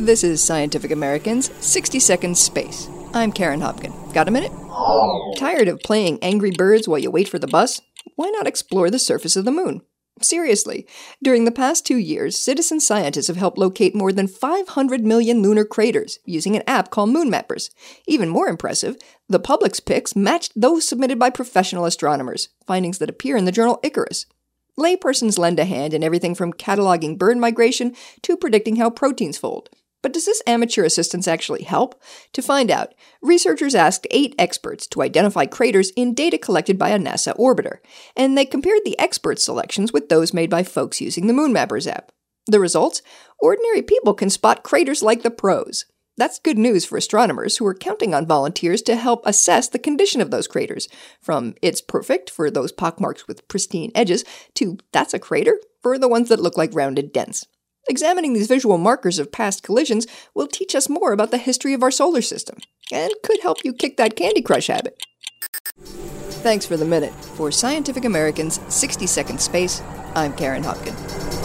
This is Scientific American's 60 Second Space. I'm Karen Hopkin. Got a minute? Tired of playing Angry Birds while you wait for the bus? Why not explore the surface of the moon? Seriously, during the past two years, citizen scientists have helped locate more than 500 million lunar craters using an app called MoonMappers. Even more impressive, the public's picks matched those submitted by professional astronomers, findings that appear in the journal Icarus. Laypersons lend a hand in everything from cataloging bird migration to predicting how proteins fold. But does this amateur assistance actually help? To find out, researchers asked eight experts to identify craters in data collected by a NASA orbiter, and they compared the expert selections with those made by folks using the MoonMappers app. The results? Ordinary people can spot craters like the pros. That's good news for astronomers who are counting on volunteers to help assess the condition of those craters, from it's perfect for those pockmarks with pristine edges to that's a crater for the ones that look like rounded dents. Examining these visual markers of past collisions will teach us more about the history of our solar system and could help you kick that Candy Crush habit. Thanks for the minute. For Scientific American's 60 Second Space, I'm Karen Hopkin.